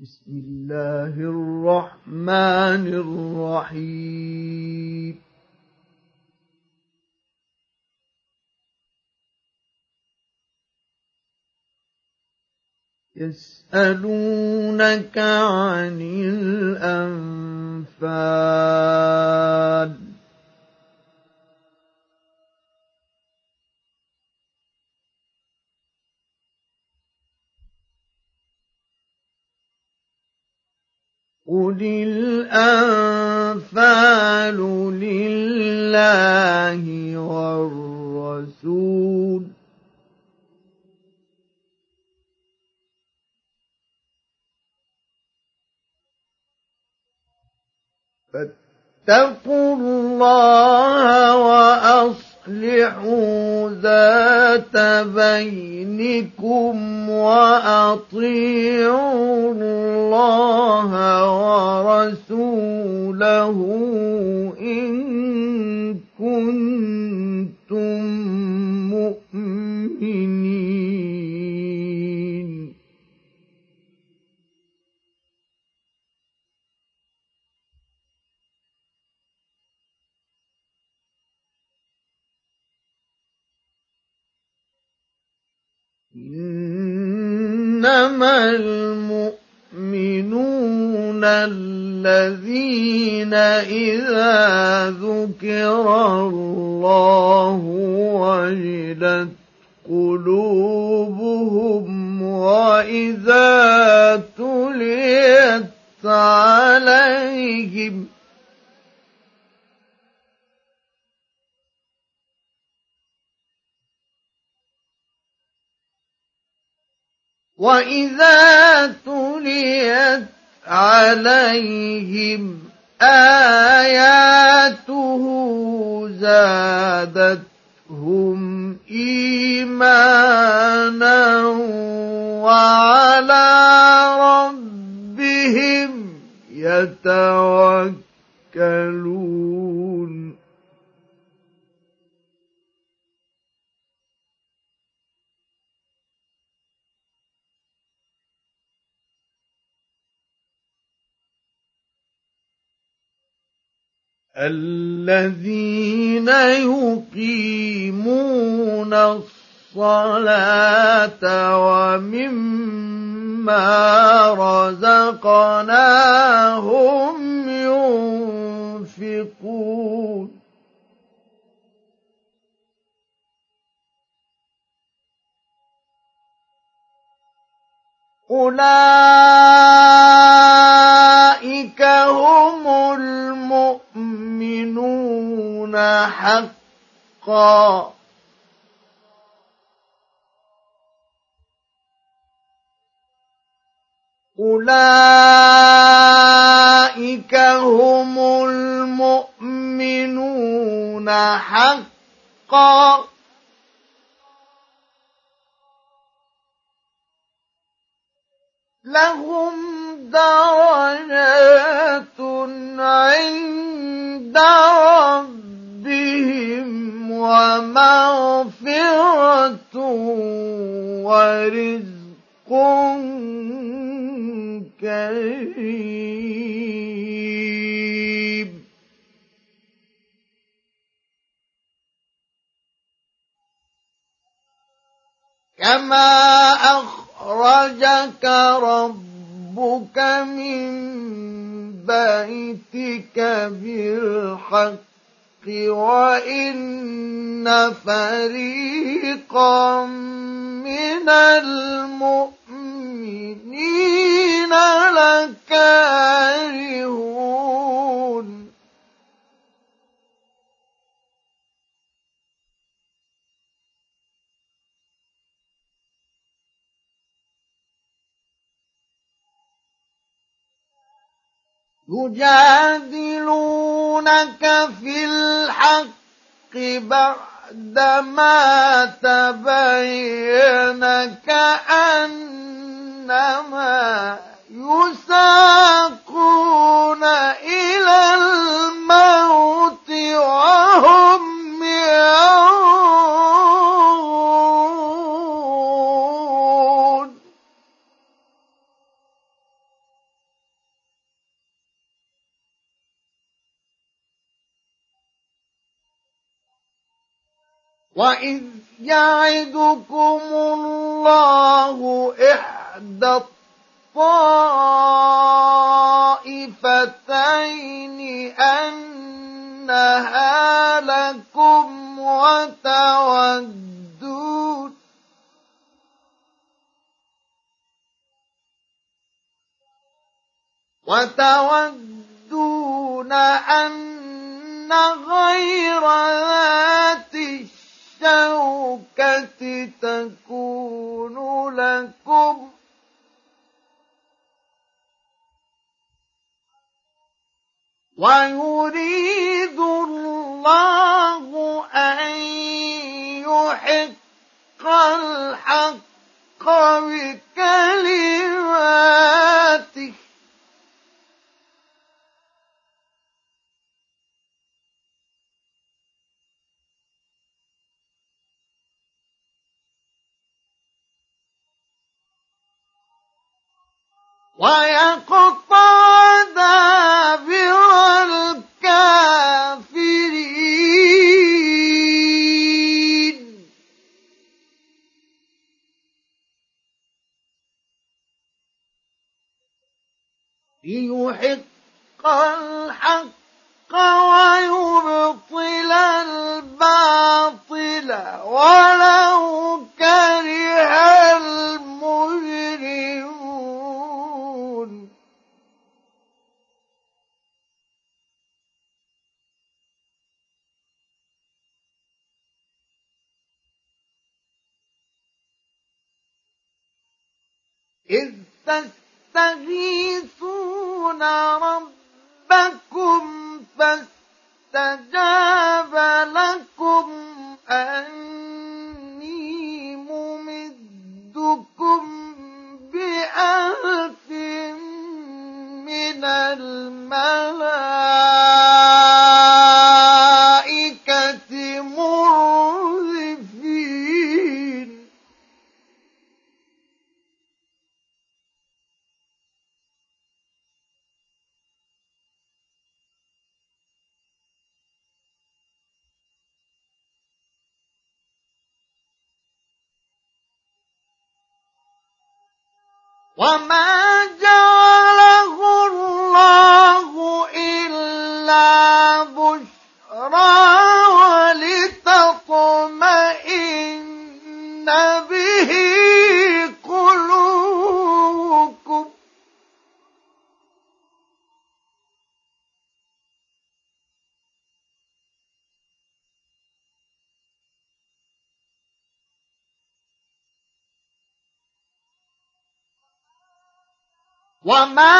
بسم الله الرحمن الرحيم. يسألونك عن الأنفال. قل الأنفال لله والرسول فاتقوا الله وأصلحوا ذات بينكم وأطيعوا الله ورسوله إن كنتم مؤمنين. إنما المؤمنون الذين إذا ذكر الله وجلت قلوبهم وإذا تليت عليهم وإذا تليت عليهم آياته زادتهم إيمانا وعلى ربهم يتوكلون الذين يقيمون الصلاة ومما رزقناهم ينفقون. أولئك هم المؤمنون حقا. أولئك هم المؤمنون حقا. لهم درجات عند ربهم. ومغفرة ورزق كريم. كما أخرجك ربك من بيتك بالحق وإن فريقا من المؤمنين لكارهون. يجادلونك في الحق بعدما تبين كأنما يساقون إلى الموت وهم ينظرون وإذ يعدكم الله إحدى الطائفتين أنها لكم وتودون وتودون أن غير ذات الشوكة تكون لكم. ويريد الله أن يحق الحق بكلماته. ويقطع دابر الكافرين. ليحق الحق ويبطل الباطل ولو كره إذ تستغيثون ربكم فاستجاب لكم أني ممدكم بألف من الملائكة. وما جعله وما جعله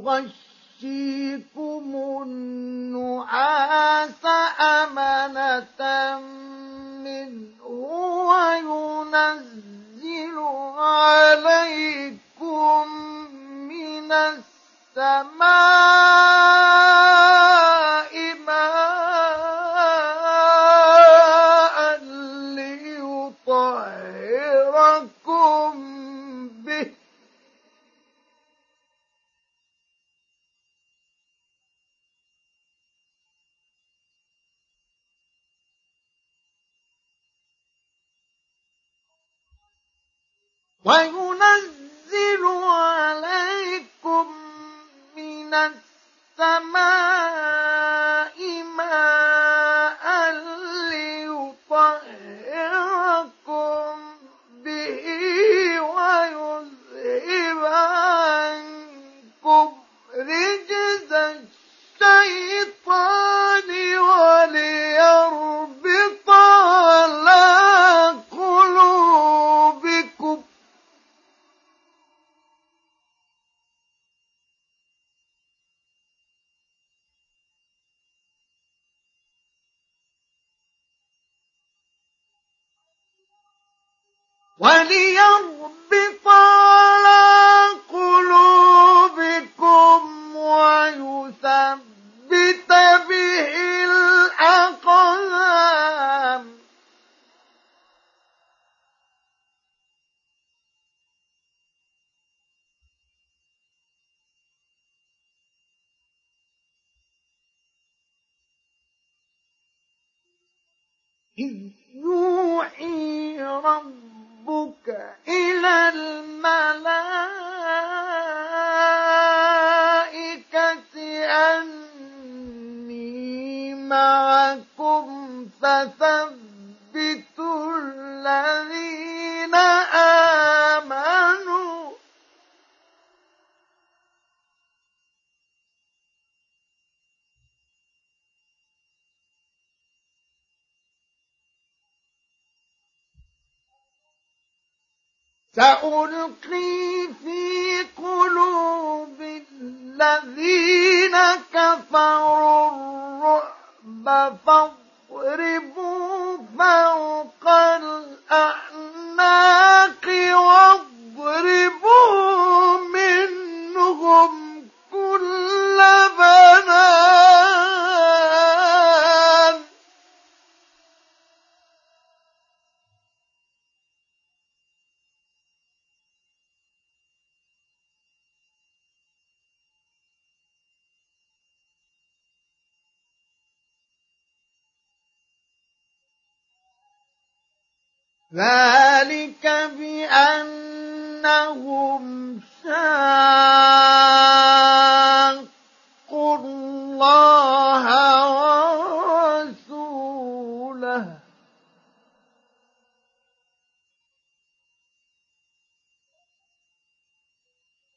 إذ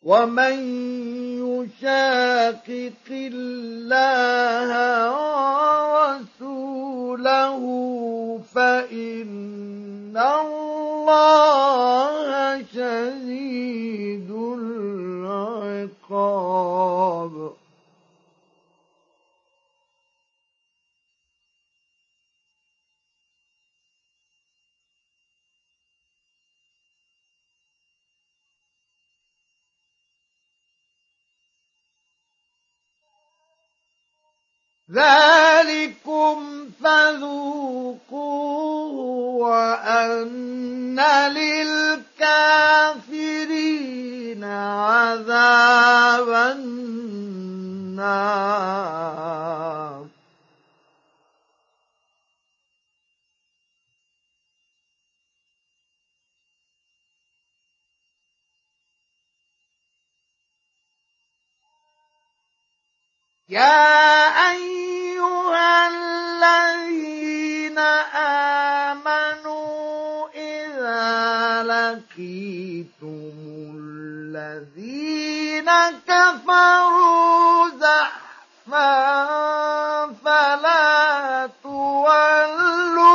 ومن يشاقق الله ورسوله فإن الله شديد العقاب ذلكم فذوقوه وأن للكافرين عذاب النار. يا أيها الذين آمنوا إذا لقيتم الذين كفروا زحفا فلا تولوهم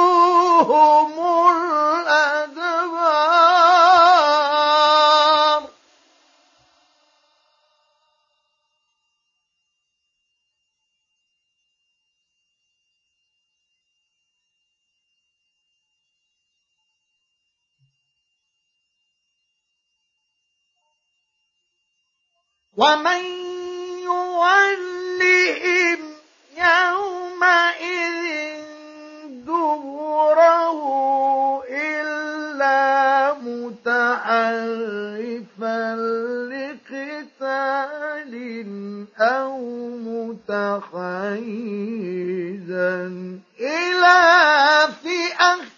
ومن يولهم يومئذ دبره إلا متحرفا لقتال أو متحيزا إلى فئة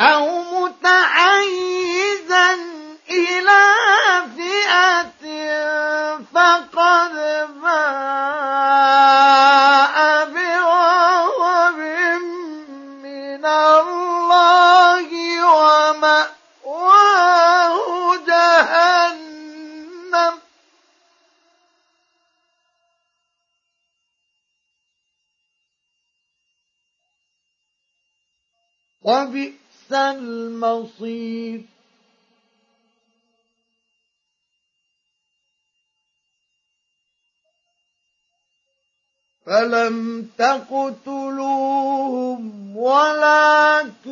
أو متحيزا إلى فئة فقد باء بغضب من الله ومأواه جهنم. وبئس المصير. فلم تقتلوهم ولكن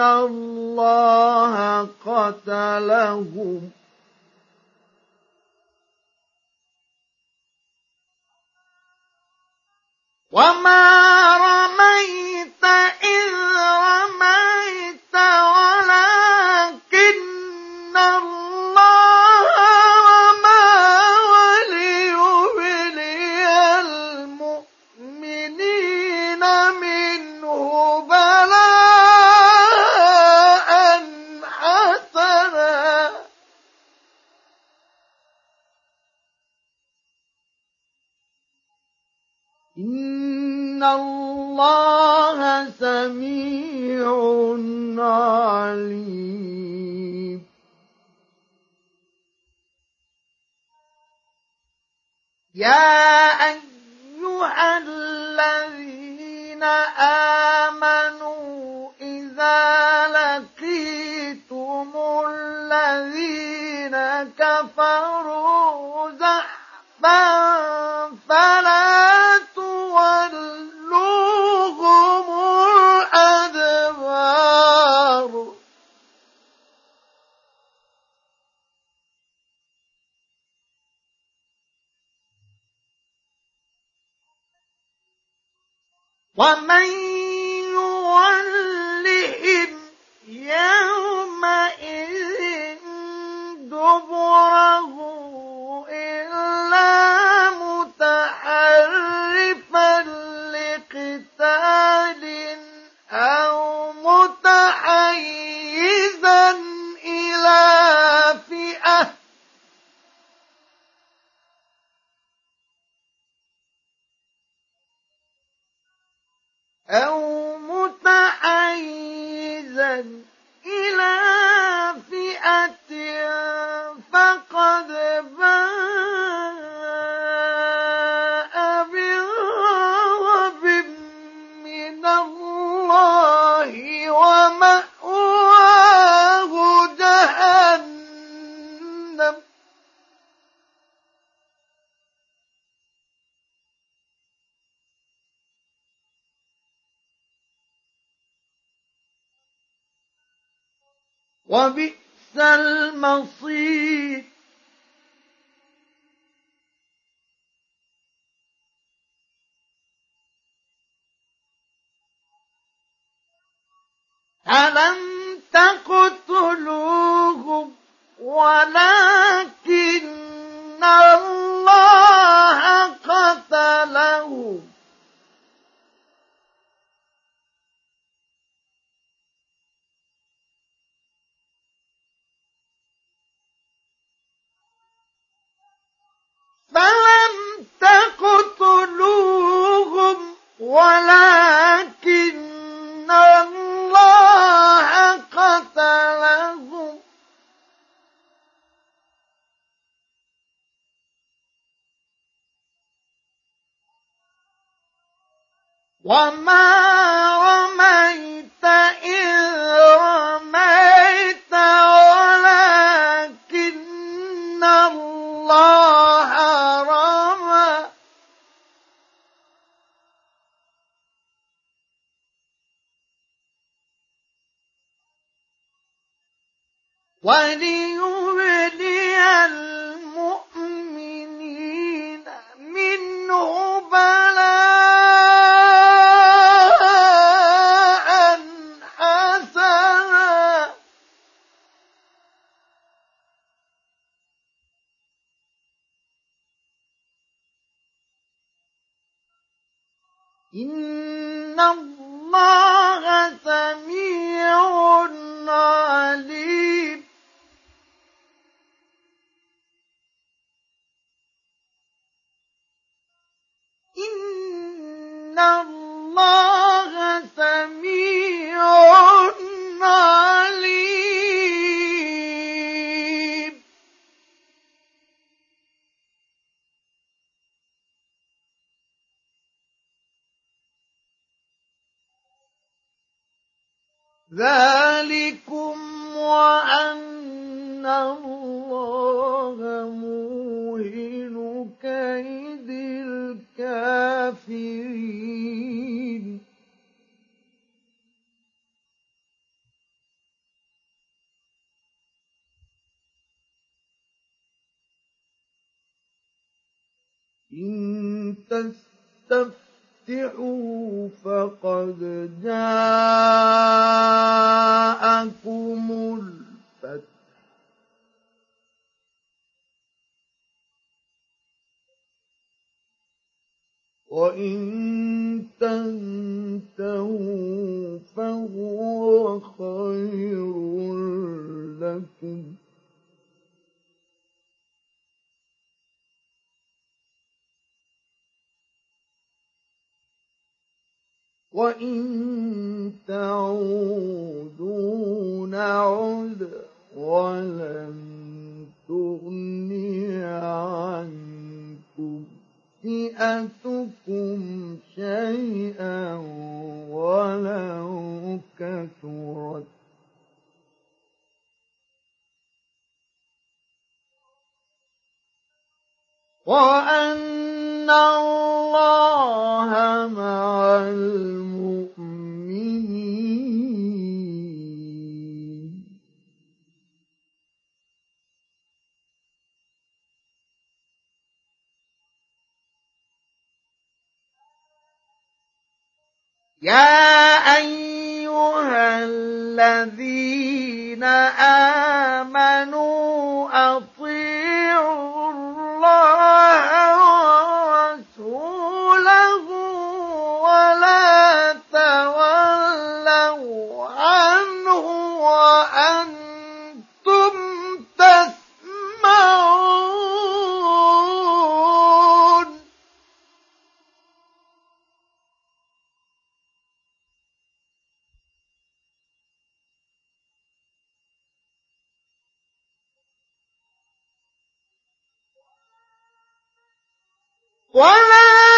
الله قتلهم. وما رميت إذ رميت ولكن الله يا أيها الذين آمنوا إذا لقيتم الذين كفروا زحفا ومن يولهم يومئذ دبره أو متحيزا. وما ذلكم وأن الله موهن كيد الكافرين إن تستفتحوا فقد جاءكم الفتح. وإن تنتهوا فهو خير لكم. وإن تعودوا نعد ولن تغني عنكم فئتكم شيئا ولو كثرت وأن الله مع المؤمنين يا أيها الذين آمنوا أطيعوا الله ورسوله ولا تولوا عنه وأنتم ولا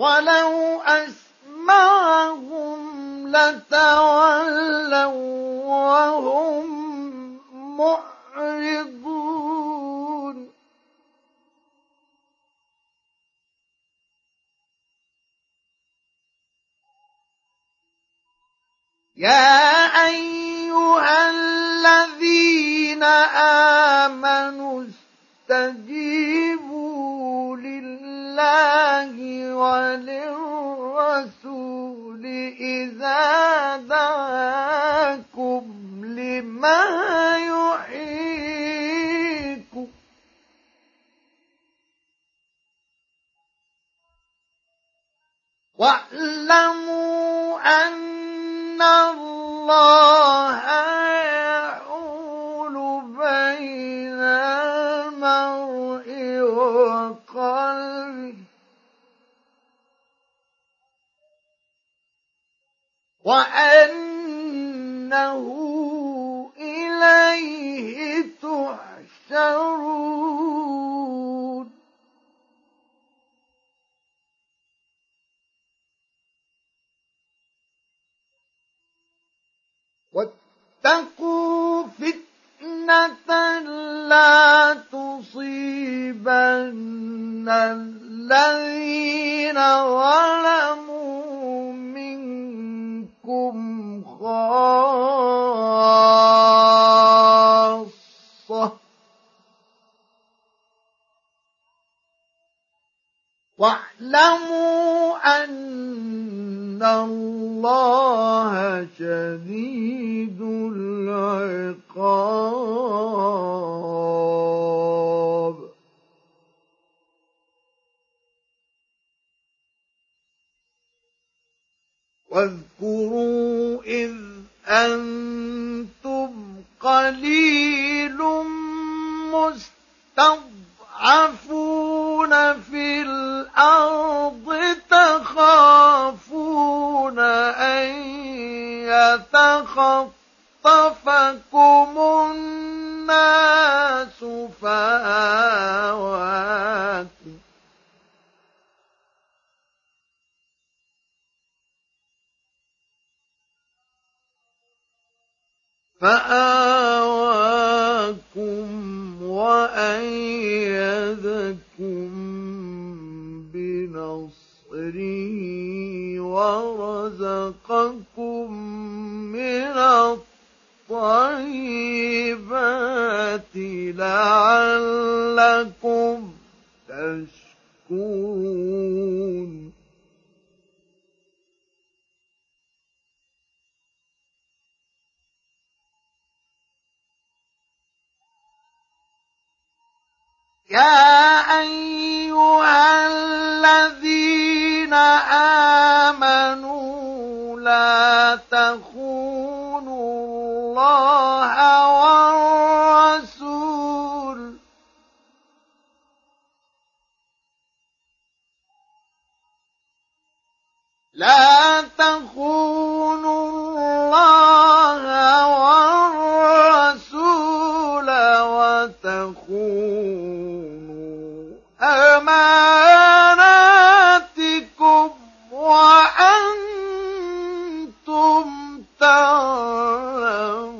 ولو أسمعهم واتقوا فتنة لا تصيبن الذين ظلموا منكم خاصة واعلموا أن الله شديد العقاب واذكروا إذ أنتم قليل مستضعفون في الأرض تخافون أن يتخطفكم الناس فآواكم فآواكم وأيدكم بنصره ورزقكم من الطيبات لعلكم تشكرون. يا أيها الذين آمنوا لا تخونوا الله والرسول لا تخونوا الله والرسول أماناتكم وأنتم تعلمون.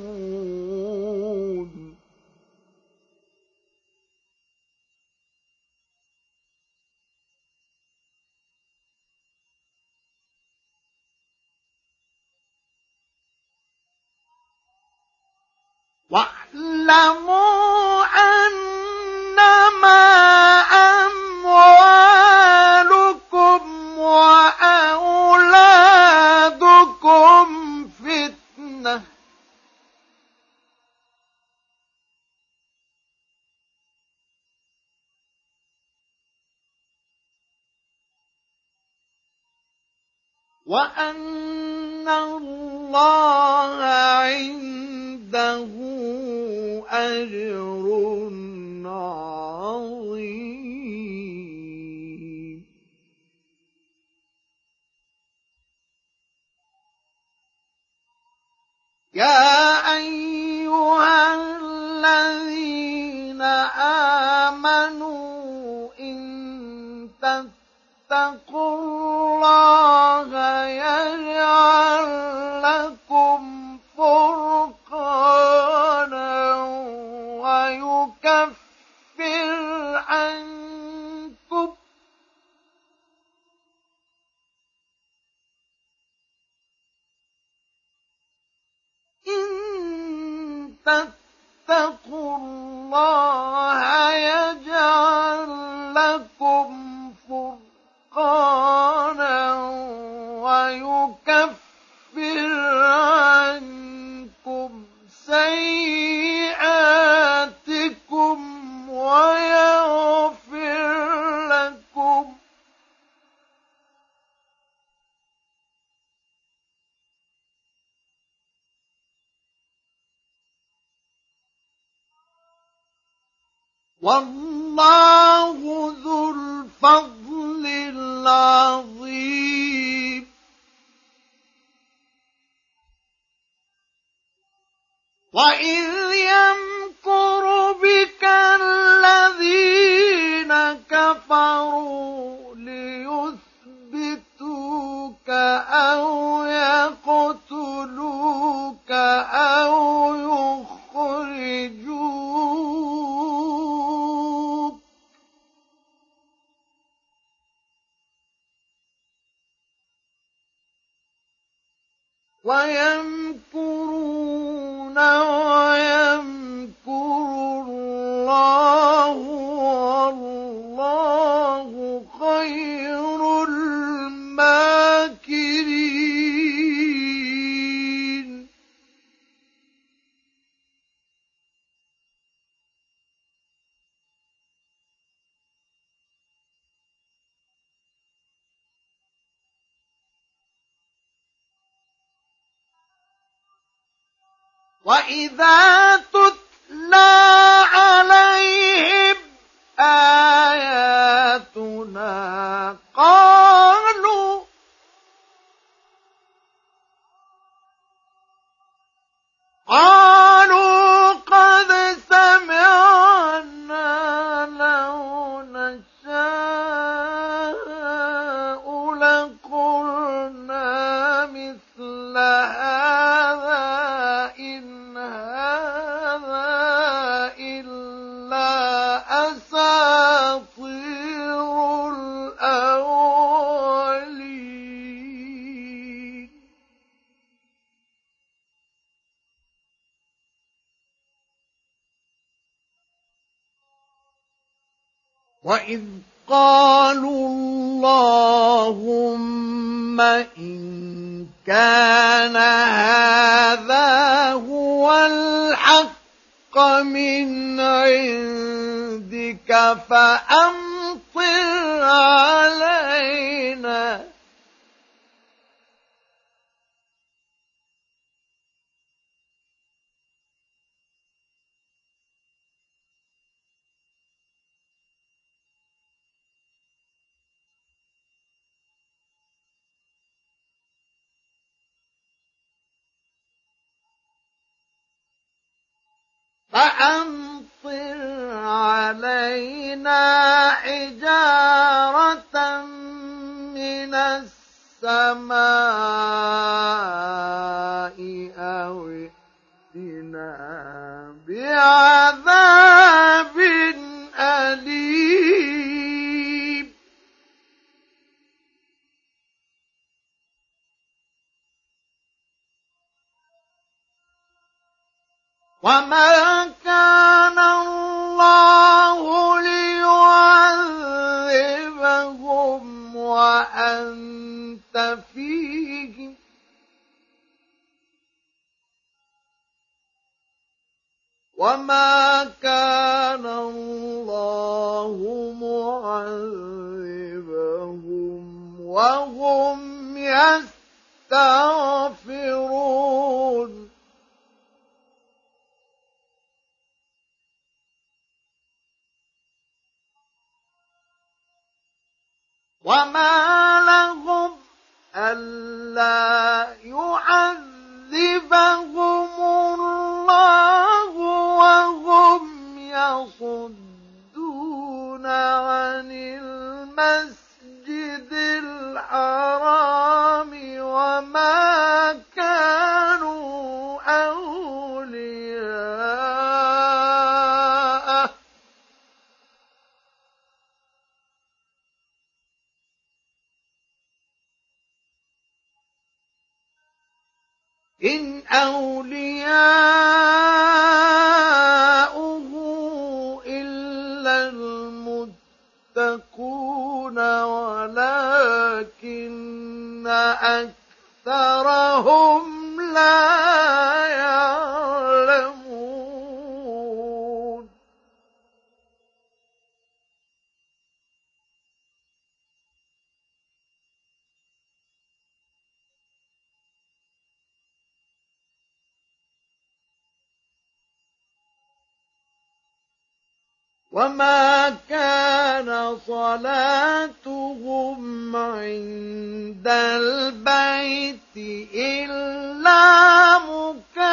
واعلموا وأن الله عنده أجر عظيم. يا أيها الذين آمنوا إن تتقوا الله يجعل والله ويم إذا وما كان الله ليعذبهم وأنت فيهم وما كان الله معذبهم وهم يستعون وما لهم ألا يعذبهم الله وهم يصدون عن المسجد الحرام إن أولياؤه إلا المتقون ولكن أكثرهم لا وما كان صلاتهم عند البيت إلا مكاء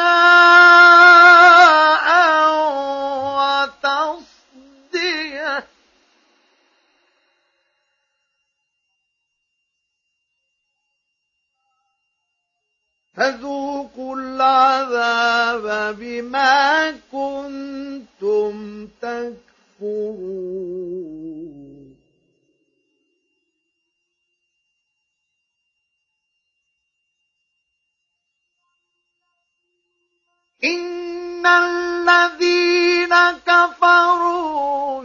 وتصدية. فذوقوا العذاب بما كنتم تكفرون. إن الذين كفروا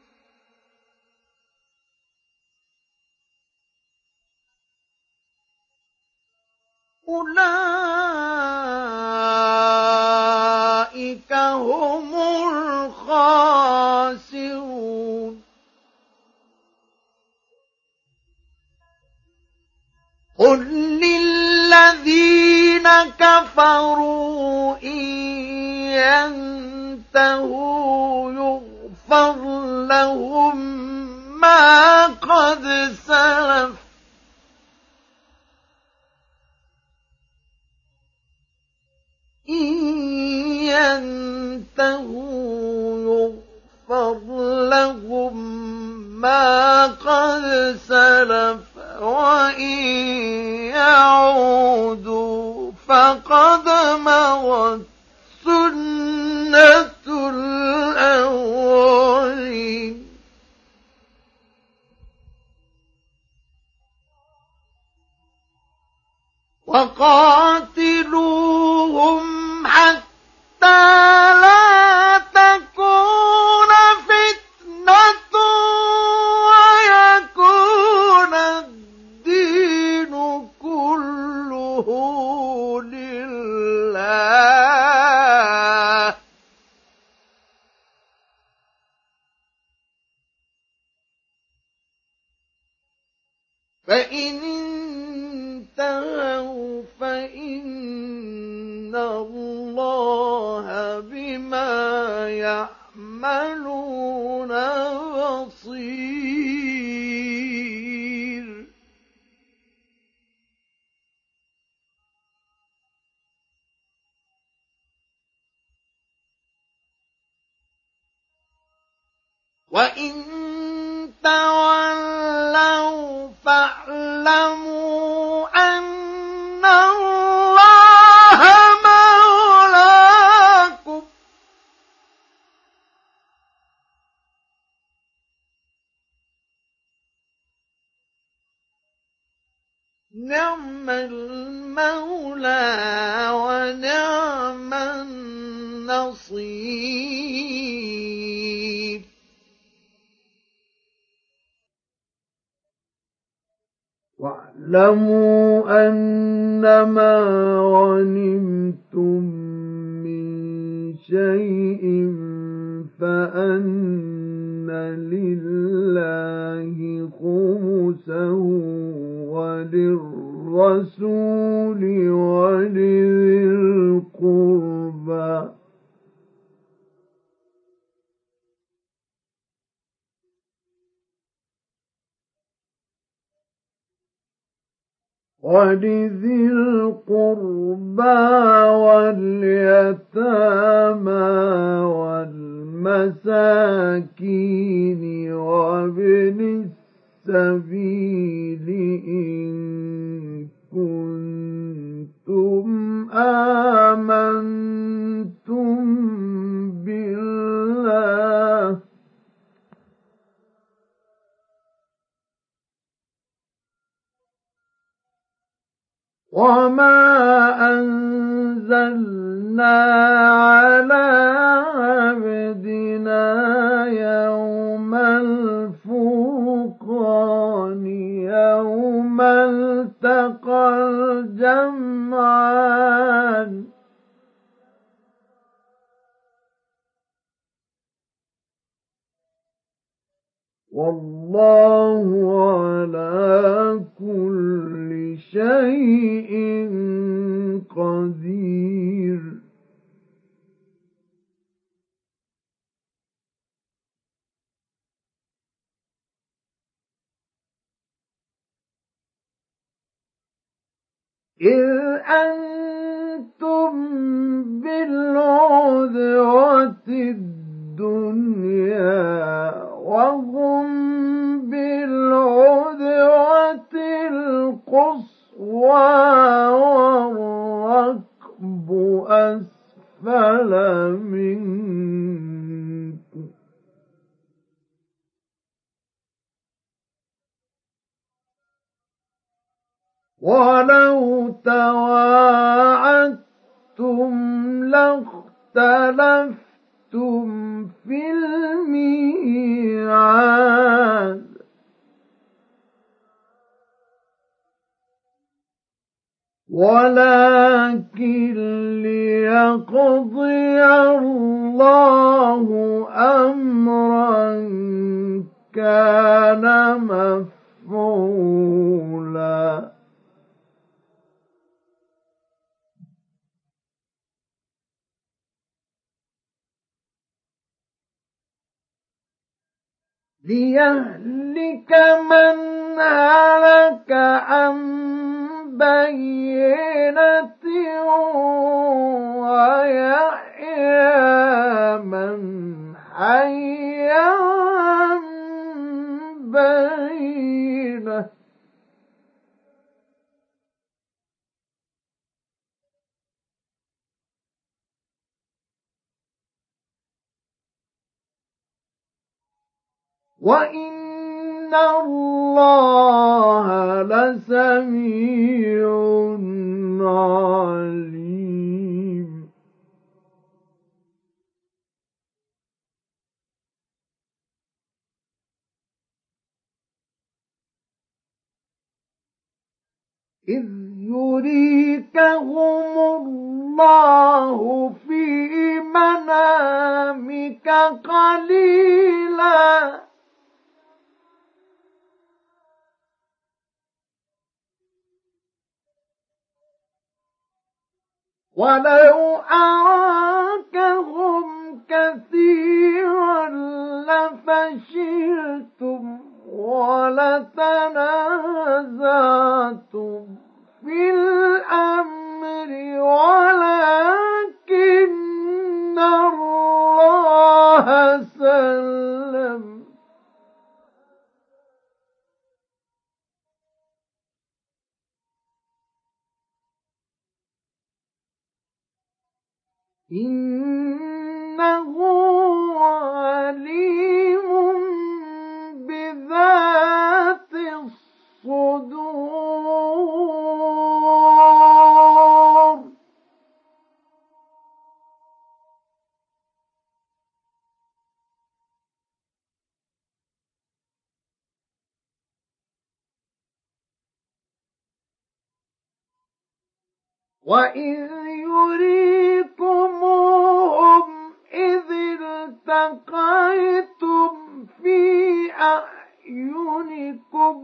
أولئك هم الخاسرون قل للذين كفروا إن ينتهوا يغفر لهم ما قد سلف إن ينتهوا يغفر لهم ما قد سلف وإن يعودوا فقد مضت سنة الأولين وقاتلوهم القربى إذ أنتم بالعدوة الدنيا وهم بالعدوة القصوى والركب أسفل منكم ولو تواعدتم لاختلفتم في الميعاد. ولكن ليقضي الله أمرا كان مفعولا. ليهلك من هلك عن بينة ويحيى من حي عن بينة. وإن الله لسميع عليم إذ يريكهم الله في منامك قليلاً ولو أراكهم كثيرا لفشلتم ولتنازعتم في الأمر ولكن الله سلم إنه عليم بذات الصدور. وإذ يريكموهم إذ التقيتم في أعينكم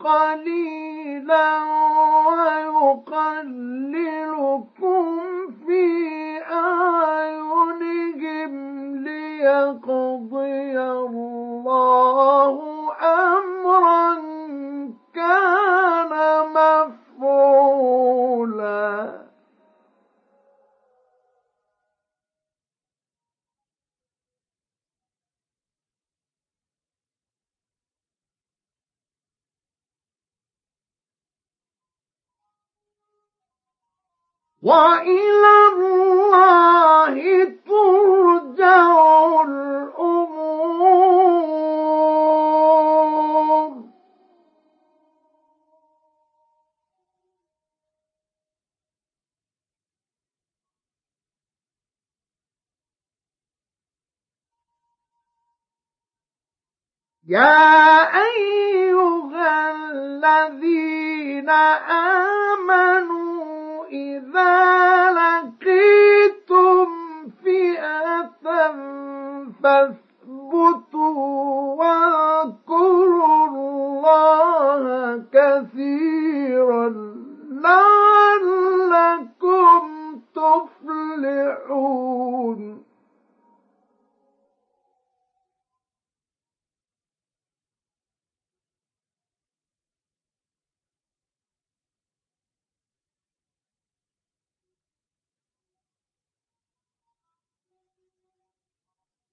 قليلا ويقللكم في أعينهم ليقضي الله أمرا كان مفعولا وإلى الله ترجع الأمور. يا أيها الذين آمنوا إذا لقيتم فئة فاثبتوا واذكروا الله كثيرا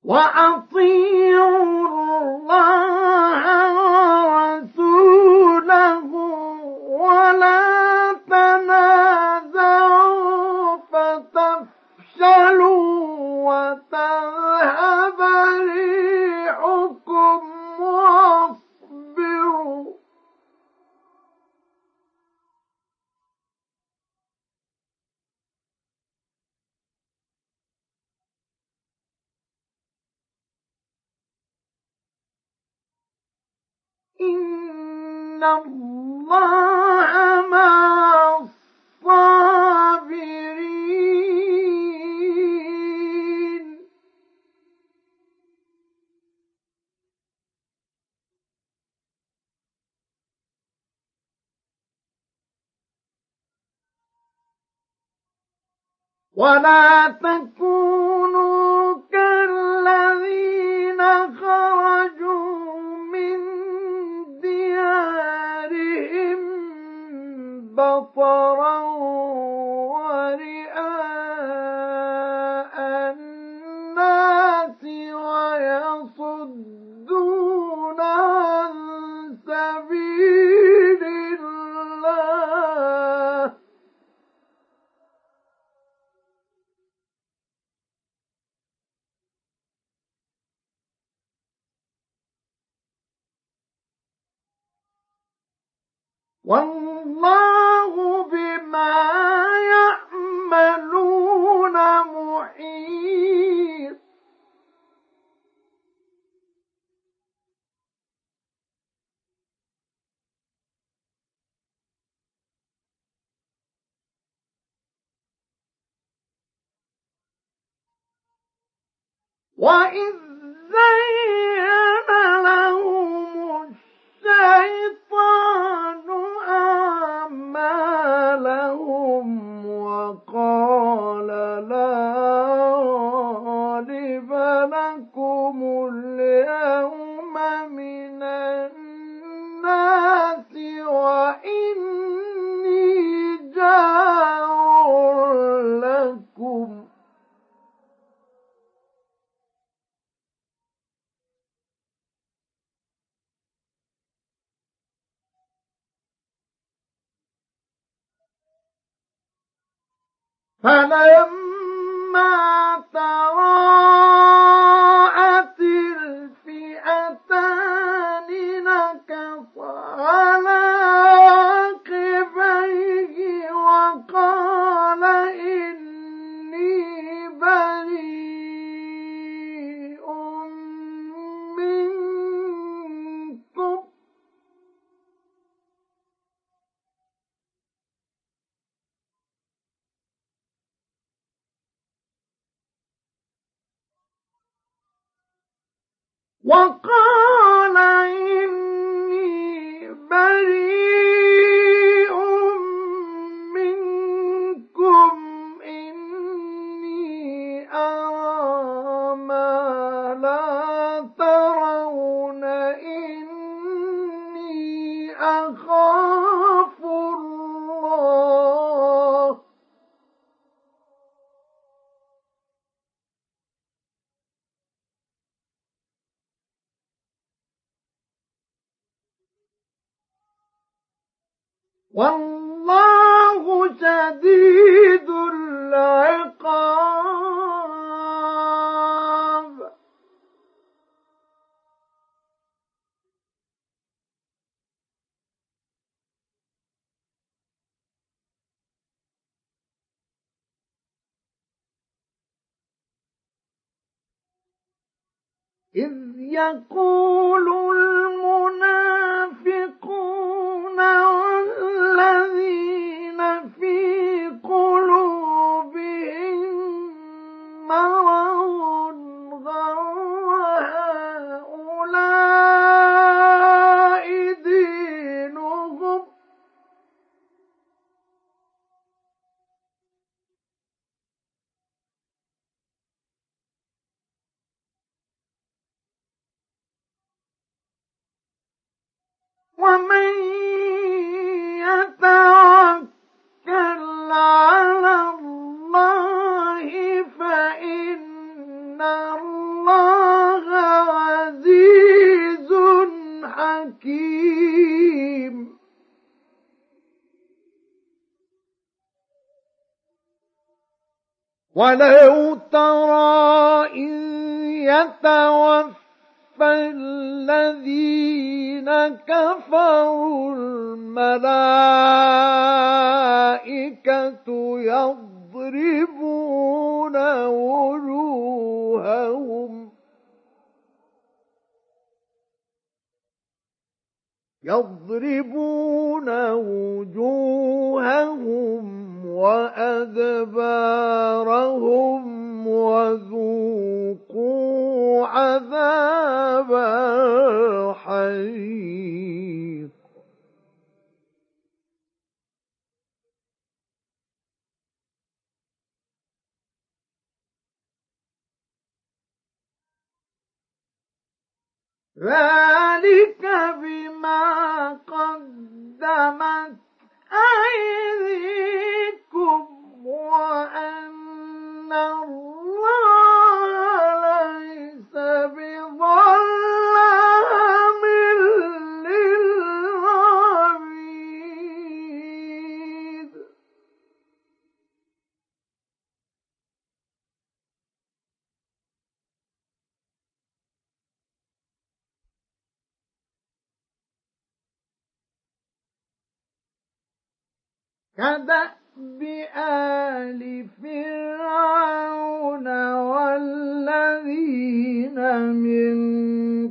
وأطيعوا الله ورسوله ولا تنازعوا إن الله مع الصابرين ولا تكونوا كالذين خرجوا من بطرا والله بما يعملون محيط. وإذ زين فلما تراءت وقال إذ يقول ولو ترى إذ يتوفى فالذين كفروا الملائكة يضربون وجوههم يضربون ذلك كدأب آل فرعون والذين من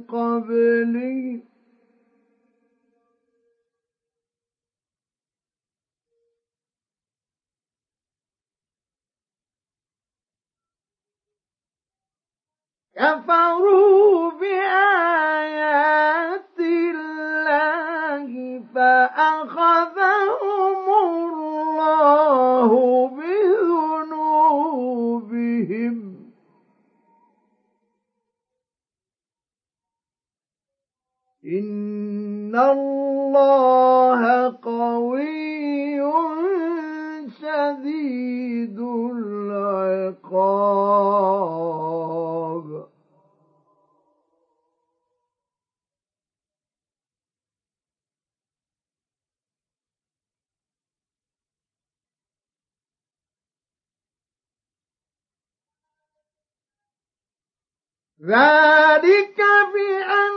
قبلهم. كفروا بآيات إن الله قوي شديد العقاب ذلك بأن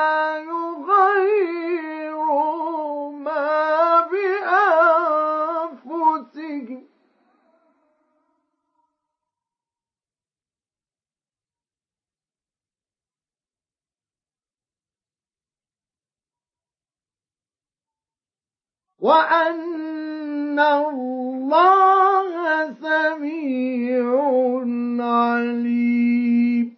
وأن الله سميع عليم.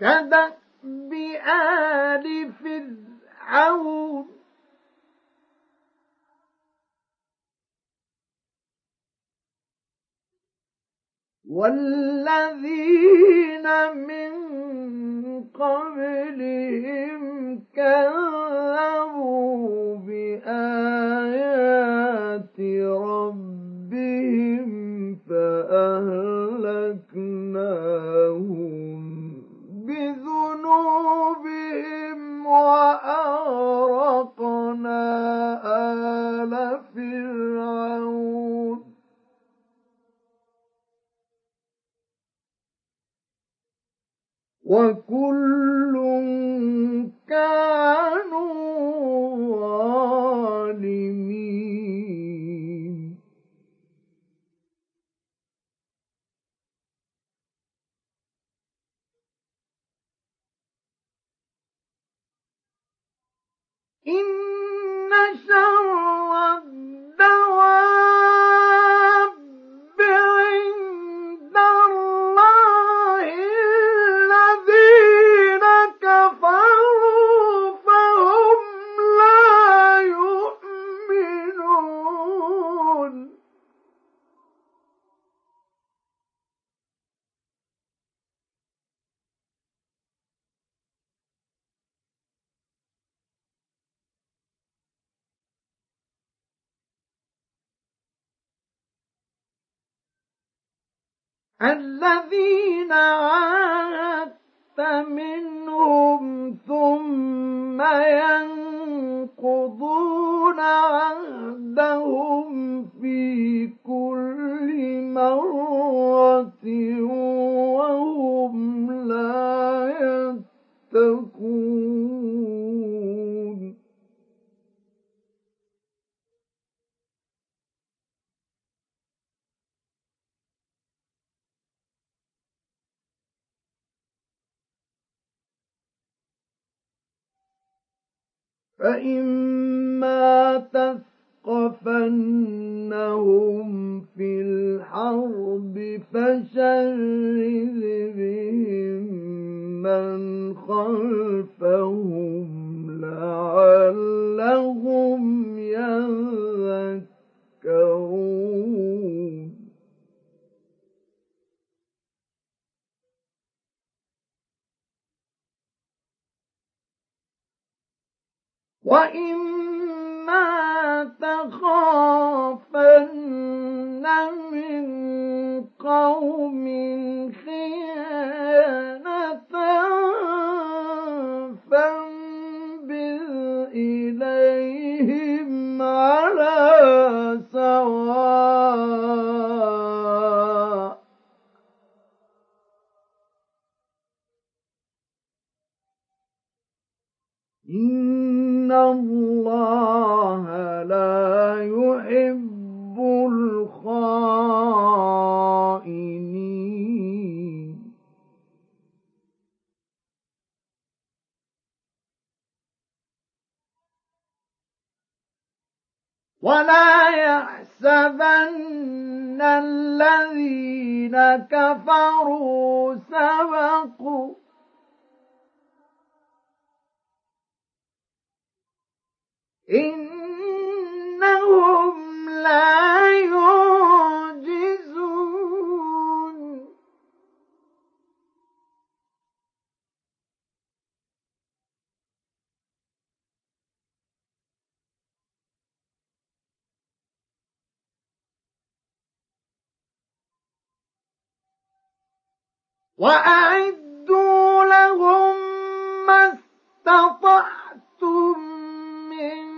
كدأب آل فرعون والذين من قبلهم كذبوا بآيات ربهم فأهلكناهم بذنوبهم وأغرقنا آل فرعون. وكل كانوا ظالمين. إن شر الذين عاهدت منهم ثم ينقضون عهدهم في كل مرة وهم لا يتقون. فإما تثقفنهم في الحرب فشرد بهم من خلفهم لعلهم يذكرون وإما تخافن من قوم خيانة فانبذ إليهم على سواء إن الله لا يحب الخائنين ولا يحسبن الذين كفروا سبقوا إنهم لا يعجزون. وأعدوا لهم ما استطعتم من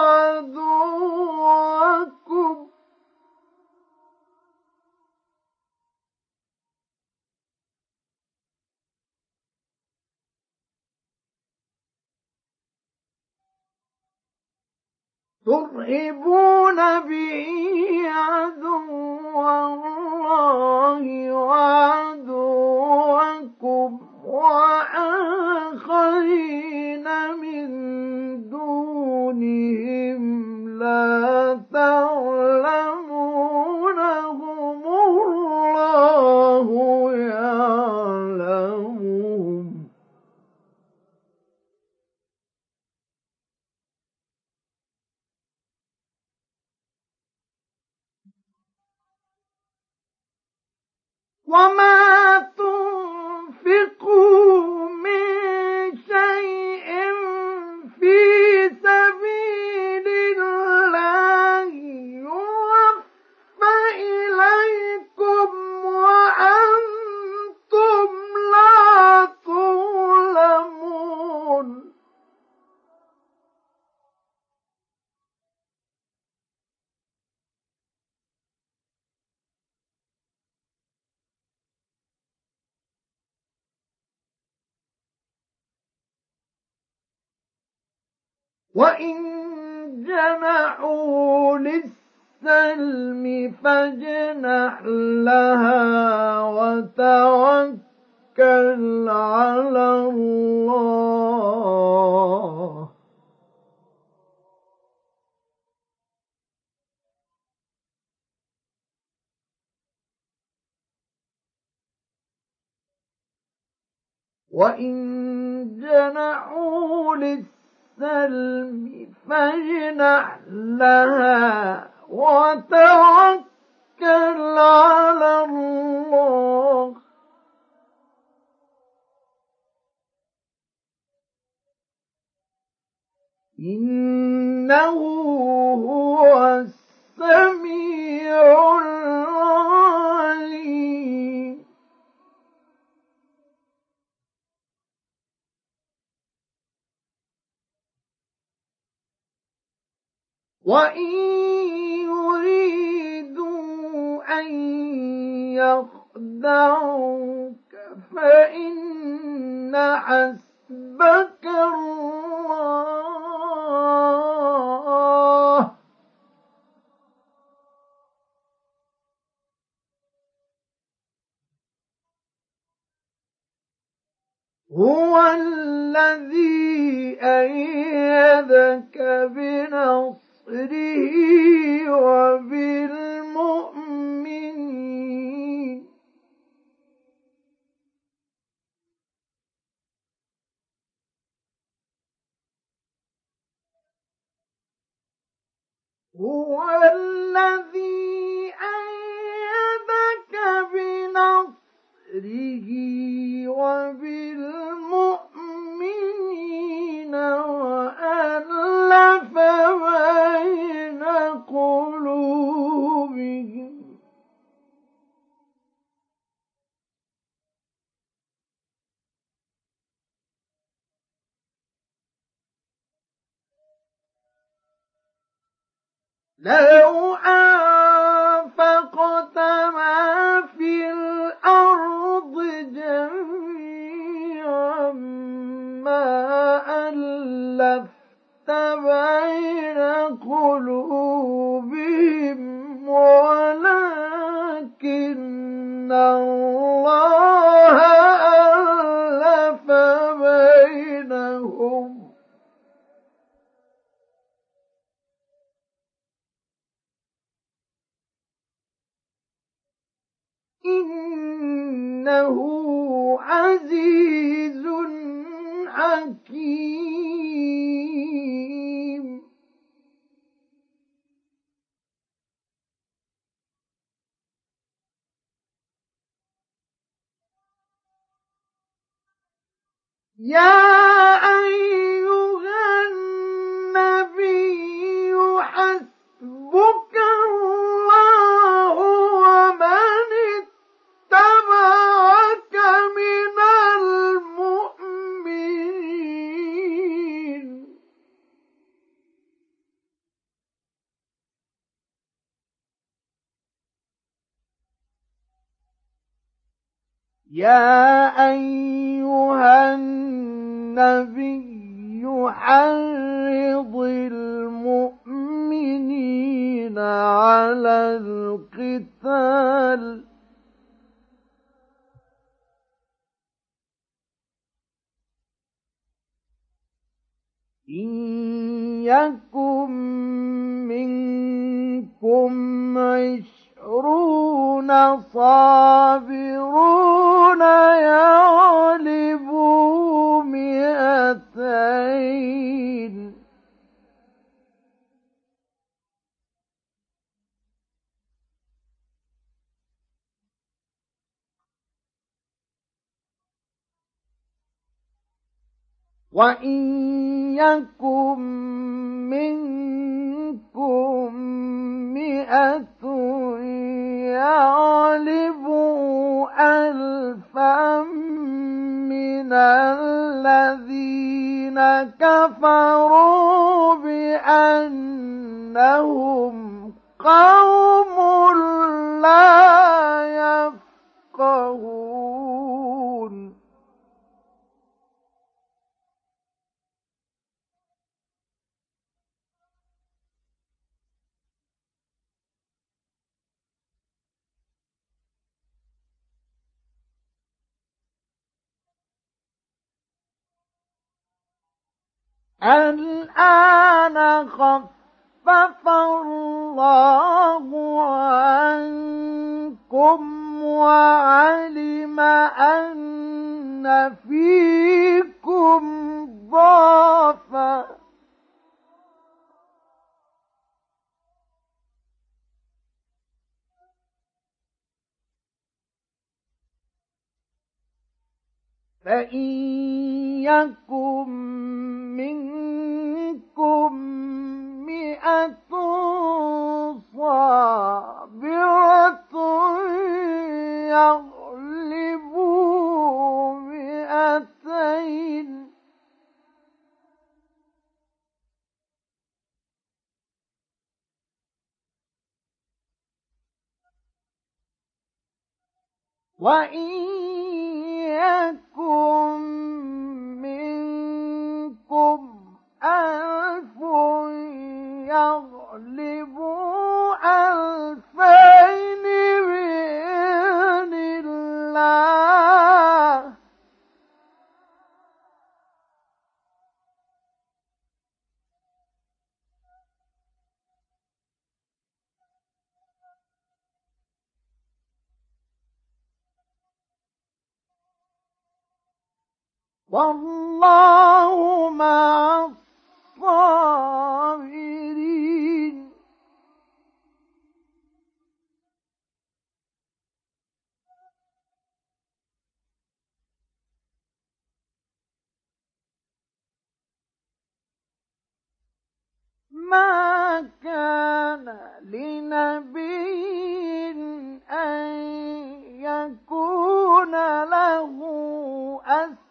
ترهبون به عدو الله وعدوكم وآخرين من دونهم لا تعلمونهم الله وما تنفقوا من شيء في سبيل الله وإن جنحوا للسلم فاجنح لها وتوكل على الله وإن جنحوا للسلم فاجنح لها وتوكل على الله. إنه هو السميع العليم. وإن يريدوا أن يخدعوك فإن حسبك الله هو الذي أيدك بنصره بنصره وبالمؤمنين. هو الذي أيدك بنصره وبالمؤمنين وألف بين قلوبهم. لو أنفقت ما في الأرض جميعا ما ألفت بين قلوبهم ولكن الله يا أيها النبي حسبك الله ومن اتبعك من المؤمنين. يا أيها النبي حرض المؤمنين على القتال. إن يكن منكم عشرون صابرون يغلبوا مئتين وإن يكن منكم مئة يغلبوا ألفا من الذين كفروا بأنهم قوم لا يفقهون الآن خفف الله عنكم وعلم أن فيكم ضعفا. فإن يكن منكم مئة صابرة يغلبوا مئتين وإن يكن منكم ألف يغلبوا والله مع الصابرين. ما كان لنبي أن يكون له أسر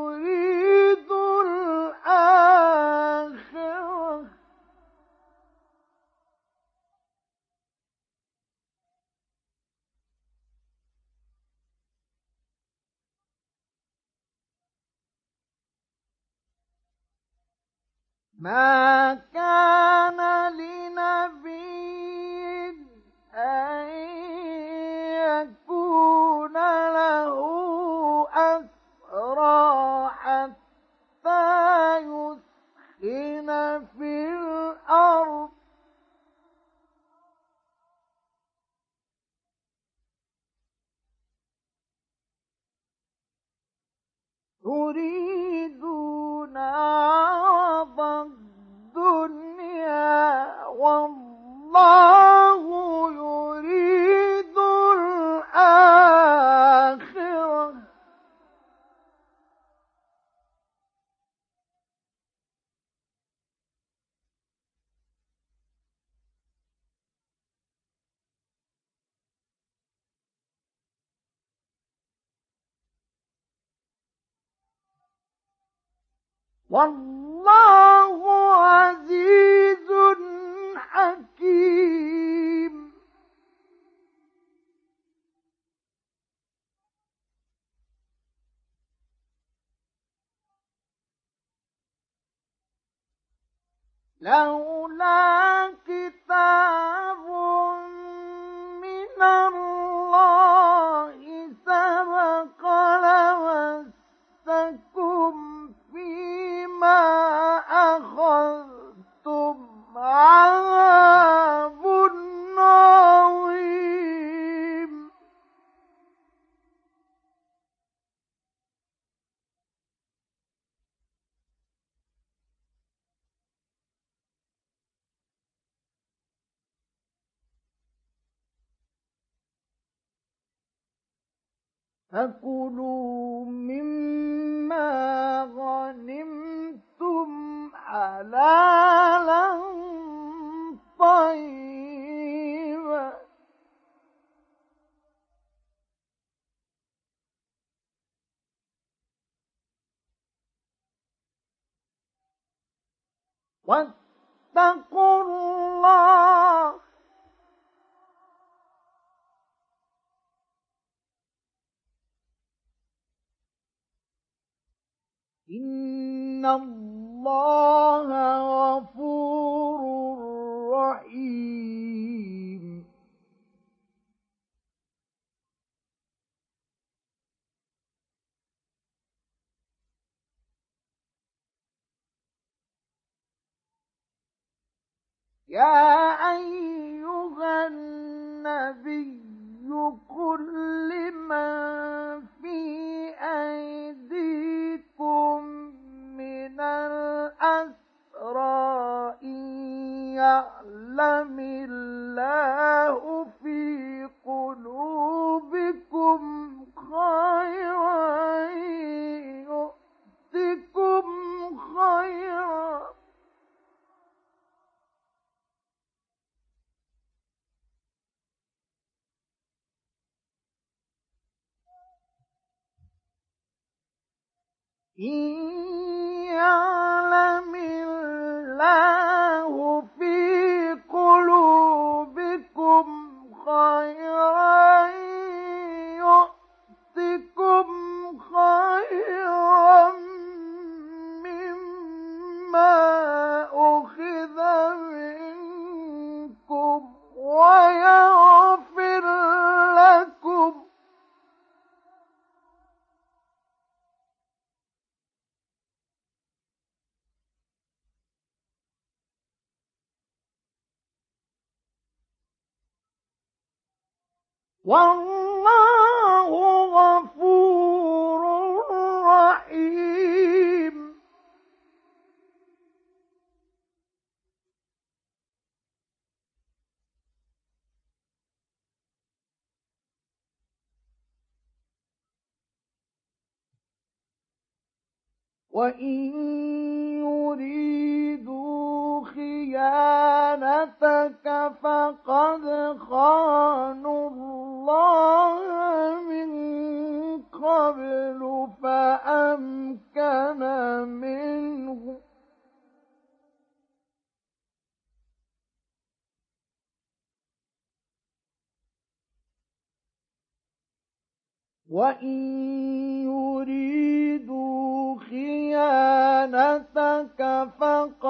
ما كان لولا فكلوا مما غنمتم حلالا طيبا واتقوا الله إن الله غفور رحيم يا أيها النبي كل من ربك فقل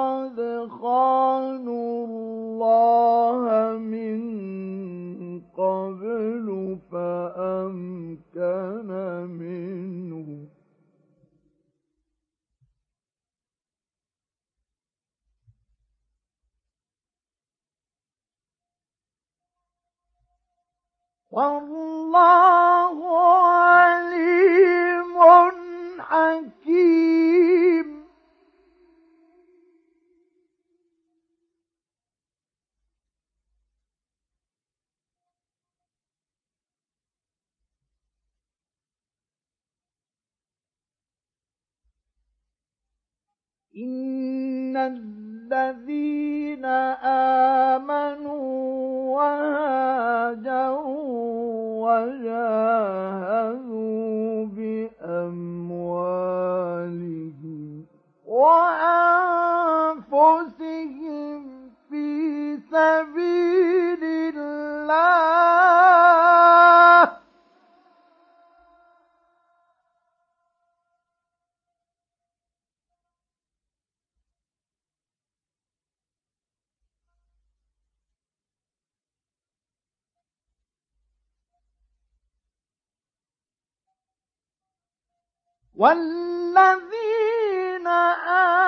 والذين آمنوا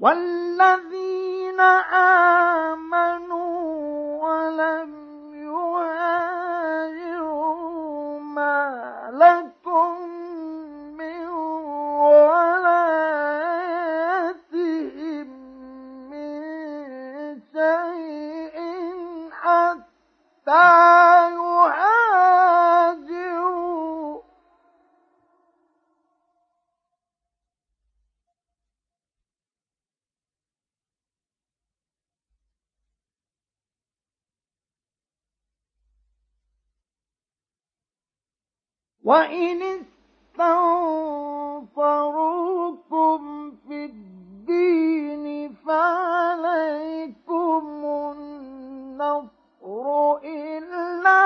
وال وإن استنصروكم في الدين فعليكم النصر إلا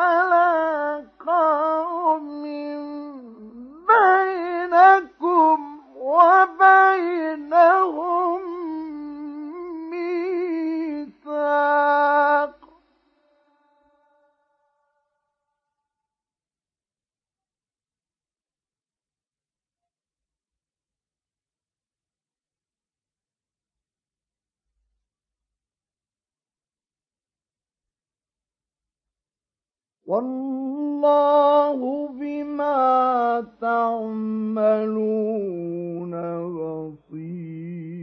على قوم بينكم وبينهم والله بما تعملون بصير.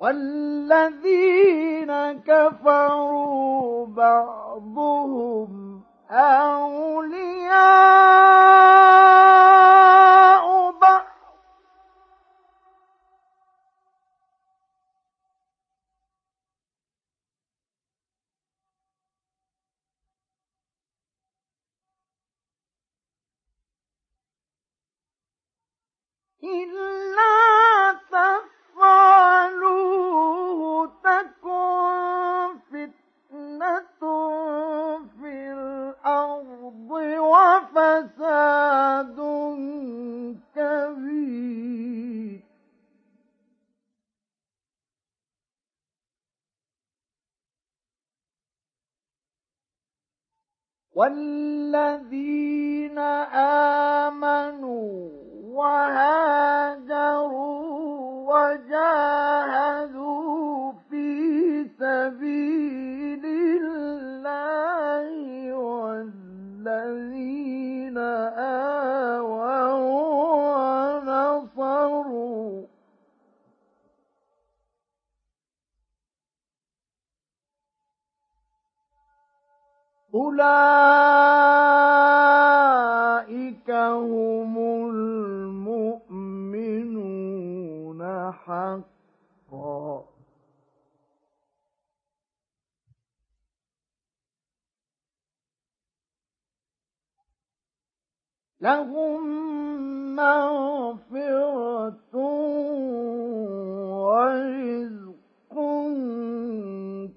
والذين كفروا بعضهم أولياء بعض. إلا تكن فتنة في الأرض وفساد كبير. والذين آمنوا وهاجروا وجاهدوا في سبيل الله والذين آووا ونصروا. أولئك لهم مغفرة ورزق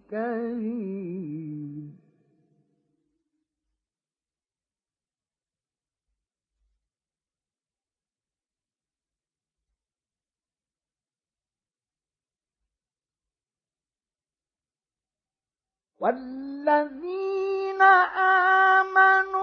كريم. والذين آمنوا